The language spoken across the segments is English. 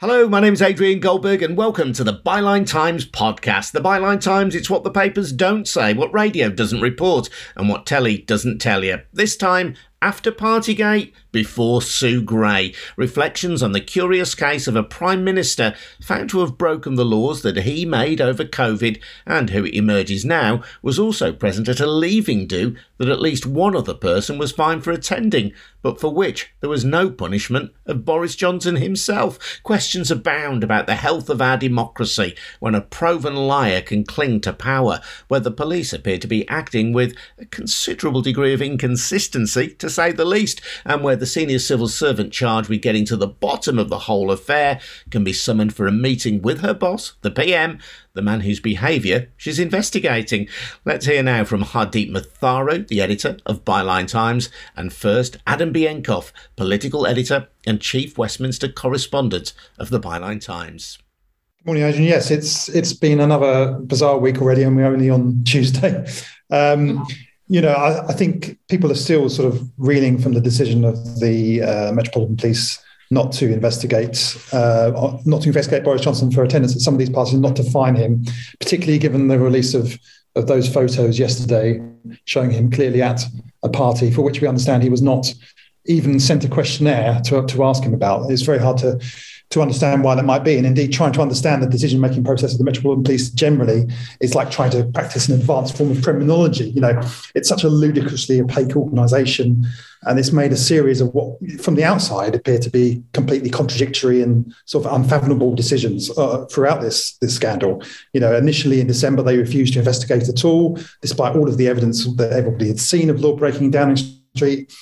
Hello, my name is Adrian Goldberg, and welcome to the Byline Times podcast. The Byline Times, it's what the papers don't say, what radio doesn't report, and what telly doesn't tell you. This time, after Partygate, before Sue Gray. Reflections on the curious case of a Prime Minister found to have broken the laws that he made over COVID and who it emerges now was also present at a leaving do that at least one other person was fined for attending, but for which there was no punishment of Boris Johnson himself. Questions abound about the health of our democracy when a proven liar can cling to power, where the police appear to be acting with a considerable degree of inconsistency, to say the least, and where the senior civil servant charged with getting to the bottom of the whole affair can be summoned for a meeting with her boss, the PM, the man whose behaviour she's investigating. Let's hear now from Hardeep Matharu, the editor of Byline Times, and first Adam Bienkov, political editor and chief Westminster correspondent of the Byline Times. Morning, Adrian. Yes, it's it's been another bizarre week already, and we're only on Tuesday. Um, you know, I, I, think people are still sort of reeling from the decision of the uh, Metropolitan Police not to investigate, uh, not to investigate Boris Johnson for attendance at some of these parties, not to fine him, particularly given the release of of those photos yesterday showing him clearly at a party for which we understand he was not even sent a questionnaire to, to ask him about. It's very hard to to understand why that might be. And indeed, trying to understand the decision making process of the Metropolitan Police generally is like trying to practice an advanced form of criminology. You know, it's such a ludicrously opaque organisation. And it's made a series of what, from the outside, appear to be completely contradictory and sort of unfathomable decisions uh, throughout this, this scandal. You know, initially in December, they refused to investigate at all, despite all of the evidence that everybody had seen of law breaking in Downing Street.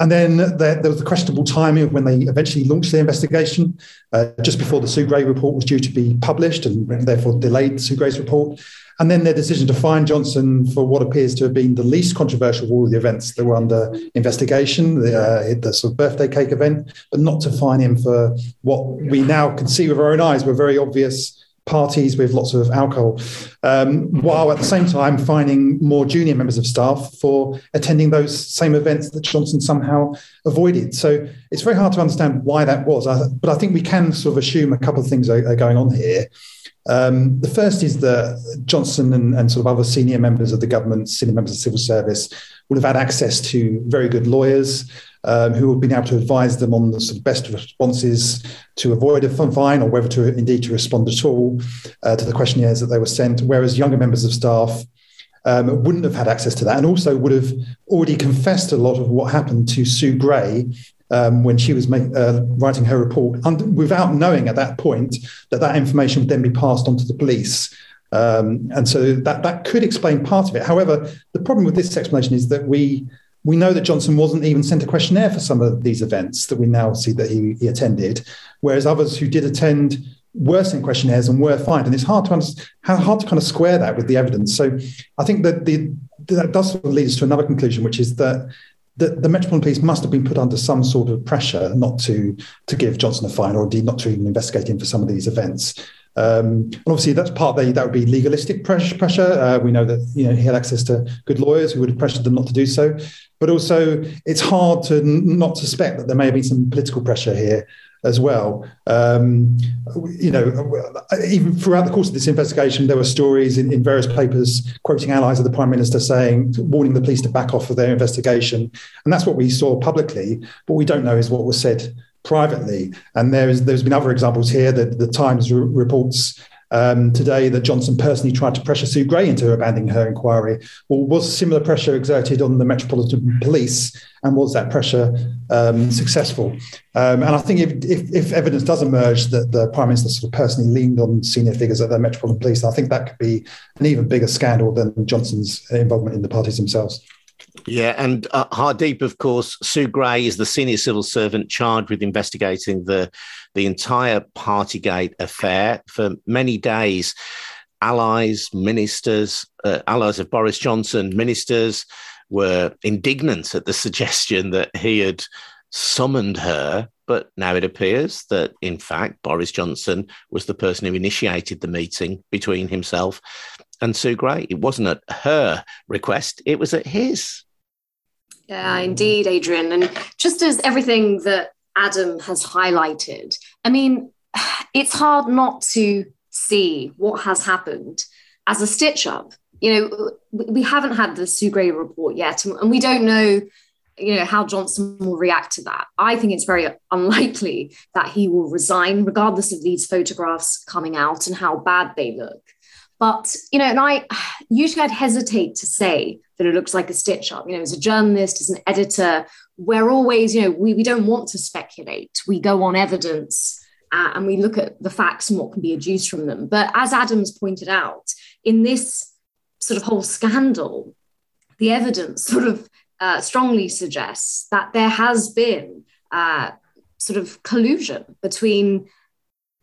And then there, there, was the questionable timing of when they eventually launched the investigation, uh, just before the Sue Gray report was due to be published, and therefore delayed the Sue Gray's report. And then their decision to fine Johnson for what appears to have been the least controversial of all the events that were under investigation, the, uh, the sort of birthday cake event, but not to fine him for what we now can see with our own eyes were very obvious parties with lots of alcohol, um, while at the same time finding more junior members of staff for attending those same events that Johnson somehow avoided. So it's very hard to understand why that was, but I think we can sort of assume a couple of things are, are going on here. Um, the first is that Johnson and, and, sort of other senior members of the government, senior members of civil service, would have had access to very good lawyers um, who have been able to advise them on the sort of best responses to avoid a fine or whether to indeed to respond at all uh, to the questionnaires that they were sent. Whereas younger members of staff um, wouldn't have had access to that and also would have already confessed a lot of what happened to Sue Gray um, when she was make, uh, writing her report, and without knowing at that point that that information would then be passed on to the police. Um, and so that that could explain part of it. However, the problem with this explanation is that we we know that Johnson wasn't even sent a questionnaire for some of these events that we now see that he, he attended, whereas others who did attend were sent questionnaires and were fined. And it's hard to understand, hard to kind of square that with the evidence. So I think that the that does sort of lead us to another conclusion, which is that the, the Metropolitan Police must have been put under some sort of pressure not to to give Johnson a fine, or indeed not to even investigate him for some of these events. Um, and obviously, that's part the, that would be legalistic pressure. pressure. Uh, we know that you know he had access to good lawyers who would have pressured them not to do so. But also, it's hard to n- not suspect that there may have been some political pressure here as well. Um, you know, even throughout the course of this investigation, there were stories in, in, various papers quoting allies of the prime minister saying, warning the police to back off of their investigation, and that's what we saw publicly. What we don't know is what was said privately. And there is there's been other examples here that the Times re- reports um, today that Johnson personally tried to pressure Sue Gray into abandoning her inquiry. Well, was similar pressure exerted on the Metropolitan Police, and was that pressure um, successful? Um, and I think if, if, if, evidence does emerge that the Prime Minister sort of personally leaned on senior figures at the Metropolitan Police, I think that could be an even bigger scandal than Johnson's involvement in the parties themselves. Yeah, and uh, Hardeep, of course, Sue Gray is the senior civil servant charged with investigating the the entire Partygate affair for many days. Allies, ministers, uh, allies of Boris Johnson, ministers were indignant at the suggestion that he had summoned her. But now it appears that, in fact, Boris Johnson was the person who initiated the meeting between himself and Sue Gray. It wasn't at her request, it was at his. Yeah, indeed, Adrian. And just as everything that Adam has highlighted, I mean, it's hard not to see what has happened as a stitch up. You know, we haven't had the Sue Gray report yet, and we don't know you know how Johnson will react to that. I think it's very unlikely that he will resign, regardless of these photographs coming out and how bad they look. But you know, and I usually I'd hesitate to say that it looks like a stitch up. You know, as a journalist, as an editor, we're always, you know, we, we don't want to speculate. We go on evidence uh, and we look at the facts and what can be adduced from them. But as Adams pointed out, in this sort of whole scandal, the evidence sort of uh, strongly suggests that there has been uh, sort of collusion between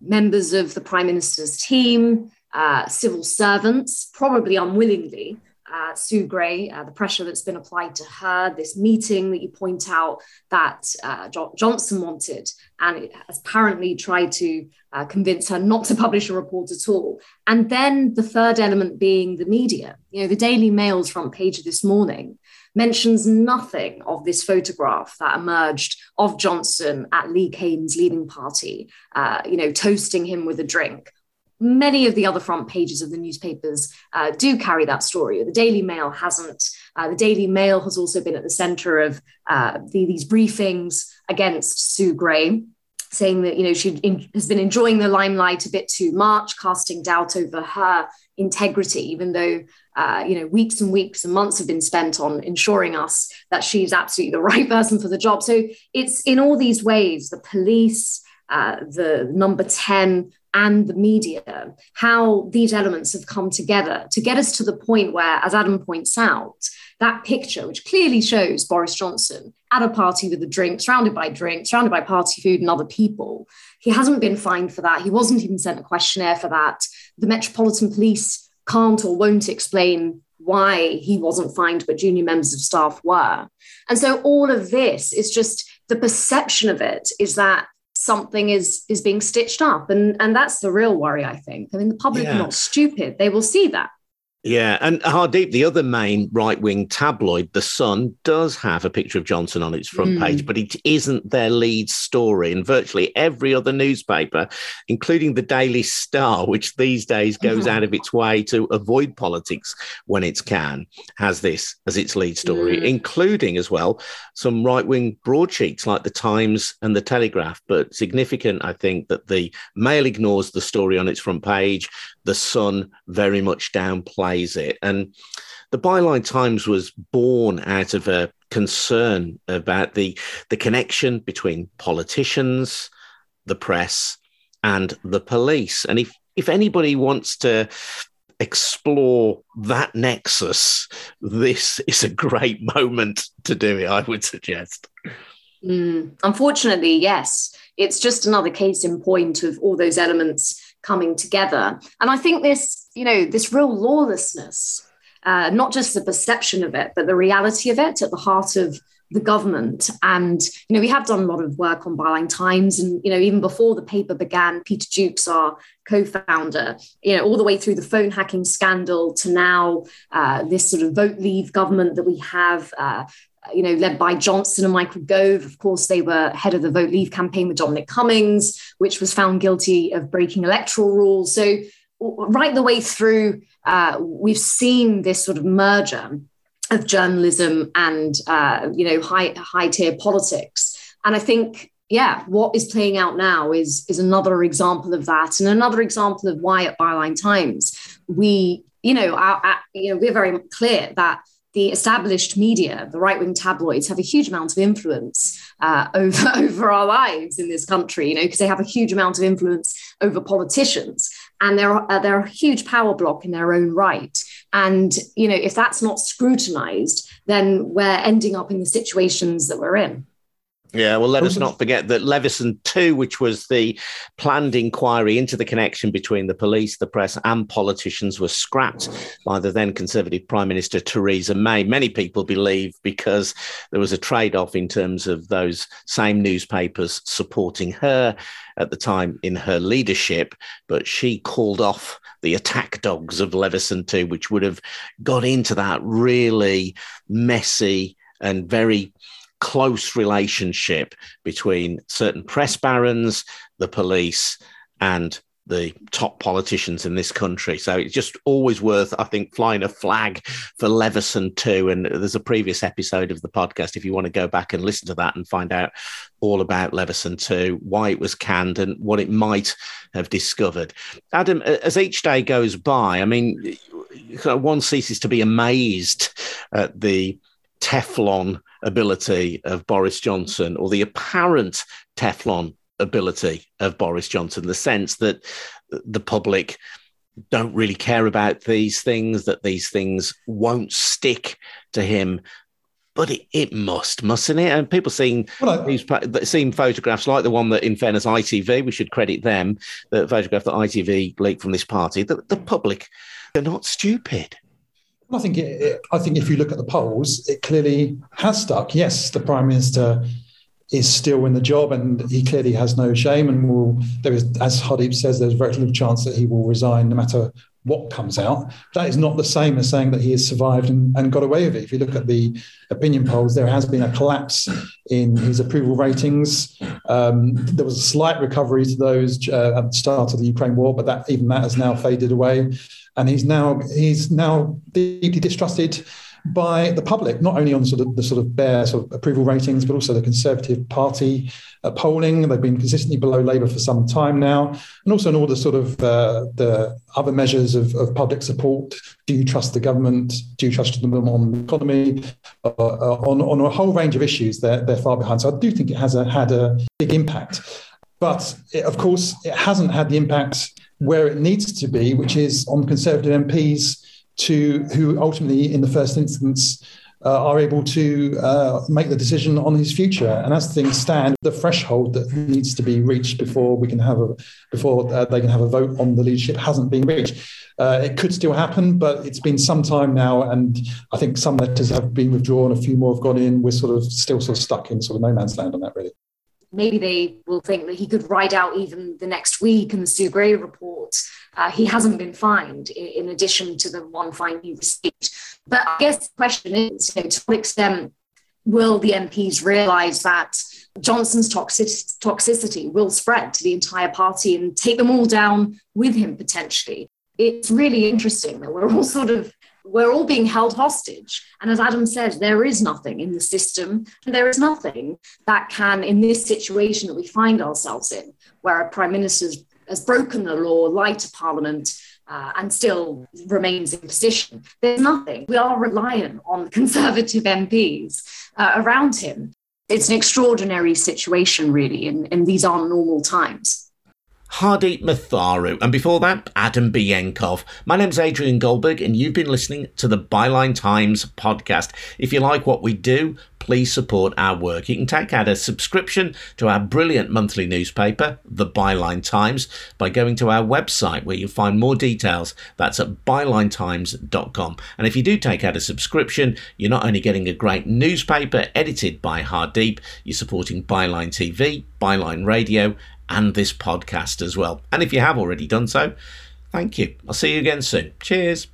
members of the prime minister's team, uh, civil servants, probably unwillingly, uh, Sue Gray, uh, the pressure that's been applied to her, this meeting that you point out that uh, jo- Johnson wanted, and apparently tried to uh, convince her not to publish a report at all. And then the third element being the media. You know, the Daily Mail's front page this morning mentions nothing of this photograph that emerged of Johnson at Lee Cain's leaving party, uh, you know, toasting him with a drink many of the other front pages of the newspapers uh, do carry that story. The Daily Mail hasn't. Uh, the Daily Mail has also been at the center of uh, the, these briefings against Sue Gray, saying that you know she in, has been enjoying the limelight a bit too much, casting doubt over her integrity, even though uh, you know weeks and weeks and months have been spent on ensuring us that she's absolutely the right person for the job. So it's in all these ways the police. Uh, the number 10 and the media, how these elements have come together to get us to the point where, as Adam points out, that picture, which clearly shows Boris Johnson at a party with a drink, surrounded by drinks, surrounded by party food and other people, he hasn't been fined for that. He wasn't even sent a questionnaire for that. The Metropolitan Police can't or won't explain why he wasn't fined, but junior members of staff were. And so all of this is just the perception of it is that something is is being stitched up. And and that's the real worry i think. I mean the public yeah. are not stupid. They will see that yeah, and Hardeep, the other main right wing tabloid, The Sun, does have a picture of Johnson on its front mm. page, but it isn't their lead story. And virtually every other newspaper, including the Daily Star, which these days goes mm-hmm. out of its way to avoid politics when it can, has this as its lead story, mm. including as well some right wing broadsheets like The Times and The Telegraph. But significant, I think, that the Mail ignores the story on its front page. The Sun very much downplays it. And the Byline Times was born out of a concern about the, the connection between politicians, the press, and the police. And if, if anybody wants to explore that nexus, this is a great moment to do it, I would suggest. Mm, unfortunately, yes. It's just another case in point of all those elements coming together. And I think this, you know, this real lawlessness, uh, not just the perception of it, but the reality of it at the heart of the government. And, you know, we have done a lot of work on Byline Times. And, you know, even before the paper began, Peter Jukes, our co founder, you know, all the way through the phone hacking scandal to now uh, this sort of vote leave government that we have. Uh, you know, led by Johnson and Michael Gove. Of course, they were head of the Vote Leave campaign with Dominic Cummings, which was found guilty of breaking electoral rules. So, right the way through, uh, we've seen this sort of merger of journalism and uh, you know high high tier politics. And I think, yeah, what is playing out now is is another example of that, and another example of why at Byline Times we, you know, our, our, you know, we're very clear that the established media, the right wing tabloids, have a huge amount of influence uh, over, over our lives in this country, you know, because they have a huge amount of influence over politicians. And they're, uh, they're a huge power bloc in their own right. And, you know, if that's not scrutinized, then we're ending up in the situations that we're in. Yeah, well, let us not forget that Leveson 2, which was the planned inquiry into the connection between the police, the press, and politicians, was scrapped by the then Conservative Prime Minister Theresa May. Many people believe because there was a trade off in terms of those same newspapers supporting her at the time in her leadership, but she called off the attack dogs of Leveson 2, which would have got into that really messy and very close relationship between certain press barons, the police, and the top politicians in this country. So it's just always worth, I think, flying a flag for Leveson 2. And there's a previous episode of the podcast if you want to go back and listen to that and find out all about Leveson 2, why it was canned and what it might have discovered. Adam, as each day goes by, I mean, one ceases to be amazed at the Teflon ability of Boris Johnson or the apparent Teflon ability of Boris Johnson, the sense that the public don't really care about these things, that these things won't stick to him. But it, it must, mustn't it? And people seeing well, these seeing photographs like the one that, in fairness, ITV, we should credit them, the photograph that ITV leaked from this party. The, the public, they're not stupid. I think it, I think if you look at the polls, it clearly has stuck. Yes, the prime minister is still in the job, and he clearly has no shame. And will there is, as Hardeep says, there's very little chance that he will resign, no matter what comes out. That is not the same as saying that he has survived and, and got away with it. If you look at the opinion polls, there has been a collapse in his approval ratings. Um, there was a slight recovery to those uh, at the start of the Ukraine war, but that even that has now faded away, and he's now he's now deeply distrusted by the public, not only on sort of the sort of bare sort of approval ratings, but also the Conservative Party uh, polling. They've been consistently below Labour for some time now, and also in all the sort of uh, the other measures of, of, public support. Do you trust the government? Do you trust them on the economy? Uh, uh, on on a whole range of issues, they're they're far behind. So I do think it has a, had a big impact, but it, of course it hasn't had the impact where it needs to be, which is on Conservative MPs to who ultimately, in the first instance, uh, are able to uh, make the decision on his future. And as things stand, the threshold that needs to be reached before we can have a before uh, they can have a vote on the leadership hasn't been reached. Uh, it could still happen, but it's been some time now, and I think some letters have been withdrawn. A few more have gone in. We're sort of still sort of stuck in sort of no man's land on that, really maybe they will think that he could ride out even the next week in the Sue Gray report. Uh, he hasn't been fined in, in, addition to the one fine he received. But I guess the question is, you know, to what extent will the MPs realise that Johnson's toxic, toxicity will spread to the entire party and take them all down with him potentially? It's really interesting that we're all sort of we're all being held hostage. And as Adam said, there is nothing in the system, and there is nothing that can, in this situation that we find ourselves in, where a prime minister has broken the law, lied to parliament, uh, and still remains in position. There's nothing. We are reliant on the Conservative MPs uh, around him. It's an extraordinary situation, really, and, and these aren't normal times. Hardeep Matharu, and before that, Adam Bienkov. My name's Adrian Goldberg, and you've been listening to the Byline Times podcast. If you like what we do, please support our work. You can take out a subscription to our brilliant monthly newspaper, The Byline Times, by going to our website where you'll find more details. That's at bylinetimes.com. And if you do take out a subscription, you're not only getting a great newspaper edited by Hardeep, you're supporting Byline TV, Byline Radio, and this podcast as well. And if you have already done so, thank you. I'll see you again soon. Cheers.